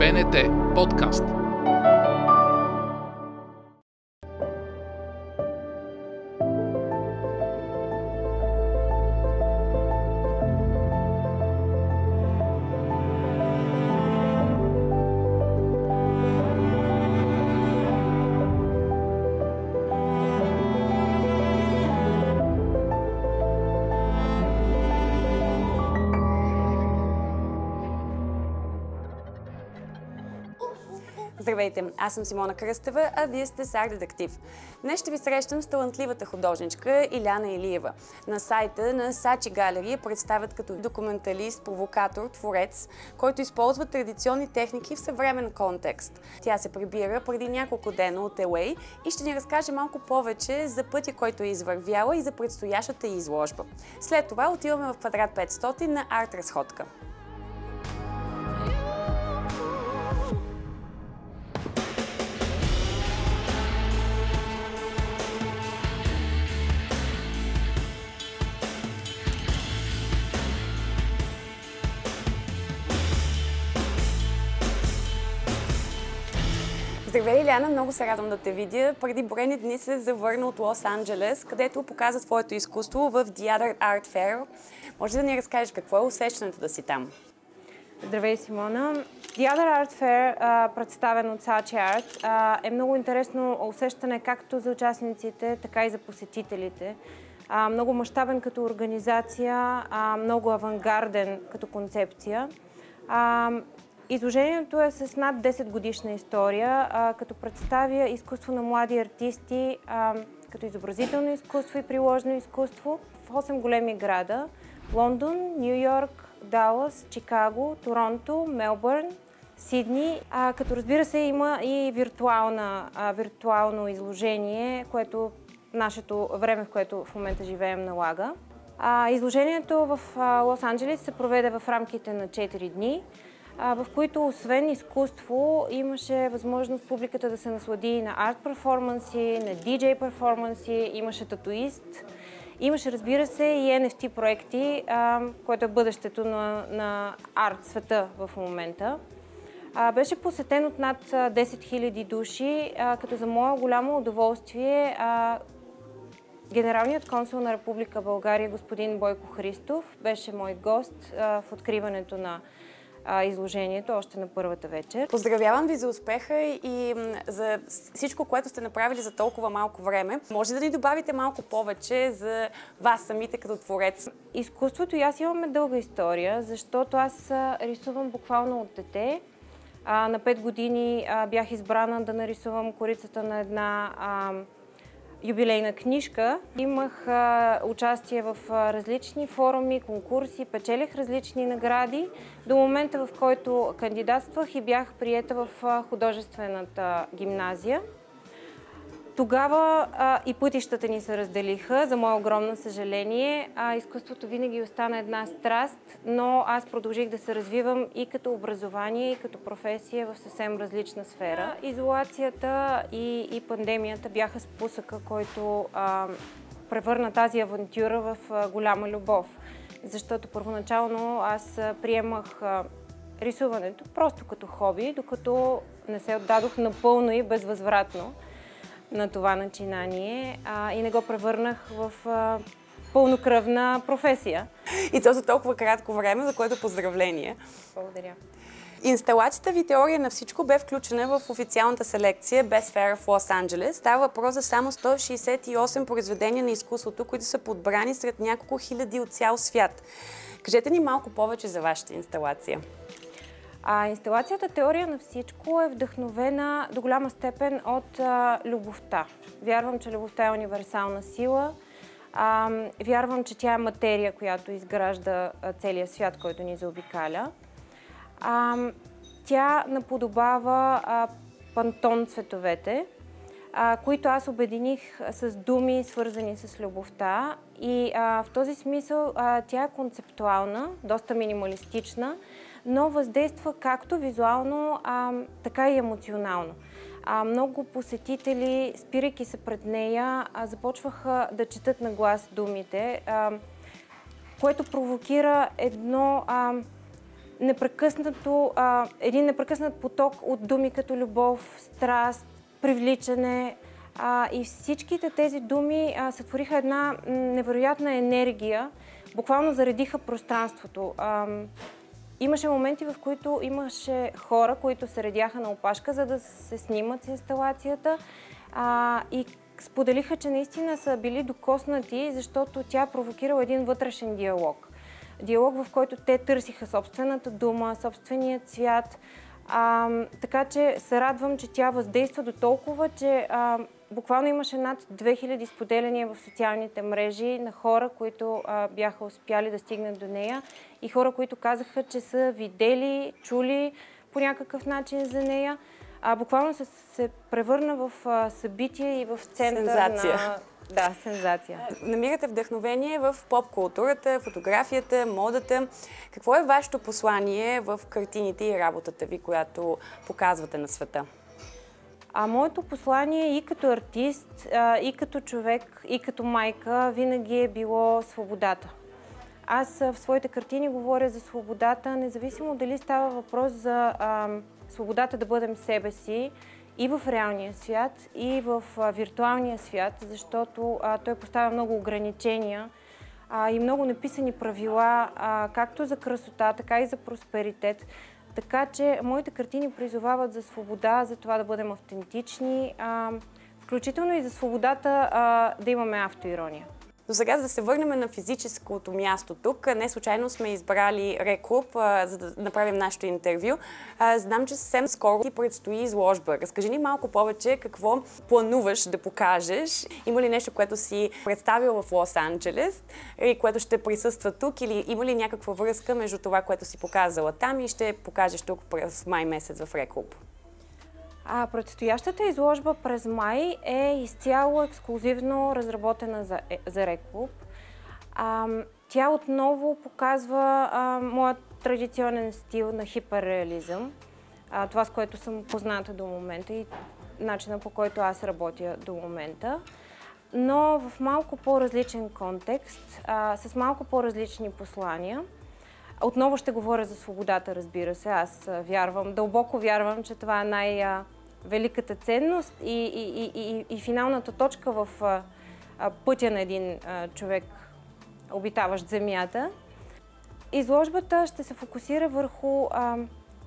БНТ подкаст. Здравейте, аз съм Симона Кръстева, а вие сте Сар Детектив. Днес ще ви срещам с талантливата художничка Иляна Илиева. На сайта на Сачи Галерия представят като документалист, провокатор, творец, който използва традиционни техники в съвремен контекст. Тя се прибира преди няколко дена от LA и ще ни разкаже малко повече за пътя, който е извървяла и за предстоящата изложба. След това отиваме в квадрат 500 на арт разходка. Здравей, Иляна, много се радвам да те видя. Преди броени дни се завърна от Лос Анджелес, където показа твоето изкуство в The Other Art Fair. Може да ни разкажеш какво е усещането да си там? Здравей, Симона. The Other Art Fair, представен от Sachi Art, е много интересно усещане както за участниците, така и за посетителите. Много мащабен като организация, много авангарден като концепция. Изложението е с над 10 годишна история, а, като представя изкуство на млади артисти, а, като изобразително изкуство и приложено изкуство в 8 големи града Лондон, Нью Йорк, Далас, Чикаго, Торонто, Мелбърн, Сидни, а, като разбира се има и а, виртуално изложение, което нашето време, в което в момента живеем, налага. А, изложението в Лос-Анджелес се проведе в рамките на 4 дни в които освен изкуство имаше възможност публиката да се наслади на арт перформанси, на диджей перформанси, имаше татуист, имаше разбира се и NFT проекти, което е бъдещето на, на арт света в момента. Беше посетен от над 10 000 души, като за мое голямо удоволствие Генералният консул на Република България, господин Бойко Христов, беше мой гост в откриването на а, изложението още на първата вечер. Поздравявам ви за успеха и за всичко, което сте направили за толкова малко време. Може да ни добавите малко повече за вас самите като творец? Изкуството и аз имаме дълга история, защото аз рисувам буквално от дете. А, на 5 години а, бях избрана да нарисувам корицата на една юбилейна книжка. Имах участие в различни форуми, конкурси, печелих различни награди до момента, в който кандидатствах и бях приета в художествената гимназия. Тогава а, и пътищата ни се разделиха, за мое огромно съжаление. А, изкуството винаги остана една страст, но аз продължих да се развивам и като образование, и като професия в съвсем различна сфера. Изолацията и, и пандемията бяха спусъка, който а, превърна тази авантюра в а, голяма любов. Защото първоначално аз приемах а, рисуването просто като хоби, докато не се отдадох напълно и безвъзвратно на това начинание а, и не го превърнах в а, пълнокръвна професия. И то за толкова кратко време, за което поздравление. Благодаря. Инсталацията ви Теория на всичко бе включена в официалната селекция Best Fair в Лос-Анджелес. Става въпрос за само 168 произведения на изкуството, които са подбрани сред няколко хиляди от цял свят. Кажете ни малко повече за вашата инсталация. А инсталацията Теория на всичко е вдъхновена до голяма степен от а, любовта. Вярвам, че любовта е универсална сила. А, вярвам, че тя е материя, която изгражда целия свят, който ни заобикаля. А, тя наподобава пантон цветовете, а, които аз обединих с думи, свързани с любовта. И а, в този смисъл а, тя е концептуална, доста минималистична, но въздейства както визуално, а, така и емоционално. А, много посетители, спирайки се пред нея, а, започваха да четат на глас думите, а, което провокира едно а, непрекъснато, а, един непрекъснат поток от думи като любов, страст, привличане. А, и всичките тези думи а, сътвориха една невероятна енергия, буквално заредиха пространството. А, имаше моменти, в които имаше хора, които се редяха на опашка, за да се снимат с инсталацията а, и споделиха, че наистина са били докоснати, защото тя провокирала един вътрешен диалог. Диалог, в който те търсиха собствената дума, собствения цвят. А, така че се радвам, че тя въздейства до толкова, че а, буквално имаше над 2000 споделяния в социалните мрежи на хора, които а, бяха успяли да стигнат до нея и хора, които казаха, че са видели, чули по някакъв начин за нея. А, буквално се, се превърна в а, събитие и в център Сензация. на... Да, сензация. Намирате вдъхновение в поп-културата, фотографията, модата. Какво е вашето послание в картините и работата ви, която показвате на света? А моето послание и като артист, и като човек, и като майка винаги е било свободата. Аз в своите картини говоря за свободата, независимо дали става въпрос за а, свободата да бъдем себе си и в реалния свят, и в виртуалния свят, защото той поставя много ограничения и много написани правила, както за красота, така и за просперитет. Така че моите картини призовават за свобода, за това да бъдем автентични, включително и за свободата да имаме автоирония. Но сега, за да се върнем на физическото място тук, не случайно сме избрали Реклуб, за да направим нашето интервю. Знам, че съвсем скоро ти предстои изложба. Разкажи ни малко повече какво плануваш да покажеш. Има ли нещо, което си представил в Лос-Анджелес и което ще присъства тук или има ли някаква връзка между това, което си показала там и ще покажеш тук през май месец в Реклуб? А предстоящата изложба през май е изцяло ексклюзивно разработена за, е, за Реклуб. А, тя отново показва а, моят традиционен стил на хиперреализъм, а, това с което съм позната до момента и начина по който аз работя до момента, но в малко по-различен контекст, а, с малко по-различни послания. Отново ще говоря за свободата, разбира се. Аз вярвам, дълбоко вярвам, че това е най- великата ценност и, и, и, и, финалната точка в пътя на един човек, обитаващ Земята. Изложбата ще се фокусира върху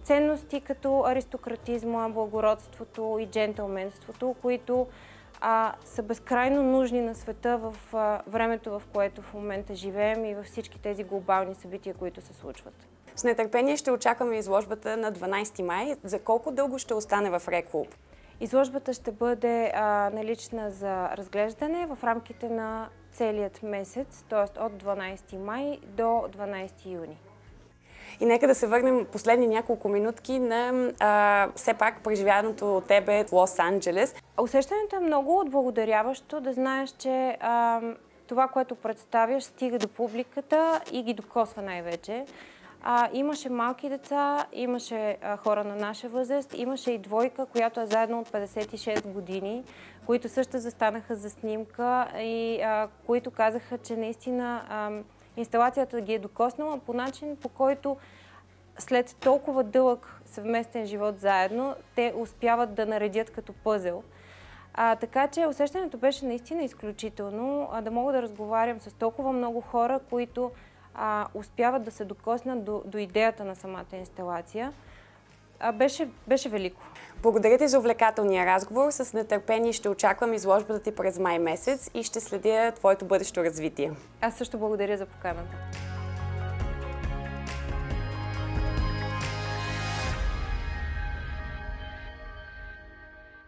ценности като аристократизма, благородството и джентълменството, които а, са безкрайно нужни на света в а, времето, в което в момента живеем и във всички тези глобални събития, които се случват. С нетърпение ще очакваме изложбата на 12 май. За колко дълго ще остане в Реклуб? Изложбата ще бъде а, налична за разглеждане в рамките на целият месец, т.е. от 12 май до 12 юни. И нека да се върнем последни няколко минутки на а, все пак преживяното от тебе в Лос-Анджелес. Усещането е много отблагодаряващо да знаеш, че а, това, което представяш, стига до публиката и ги докосва най-вече. А, имаше малки деца, имаше а, хора на наша възраст, имаше и двойка, която е заедно от 56 години, които също застанаха за снимка и а, които казаха, че наистина а, инсталацията ги е докоснала по начин, по който след толкова дълъг съвместен живот заедно, те успяват да наредят като пъзел. А, така че усещането беше наистина изключително а, да мога да разговарям с толкова много хора, които а, успяват да се докоснат до, до идеята на самата инсталация. А, беше, беше велико. Благодаря ти за увлекателния разговор. С нетърпение ще очаквам изложбата ти през май месец и ще следя твоето бъдещо развитие. Аз също благодаря за поканата.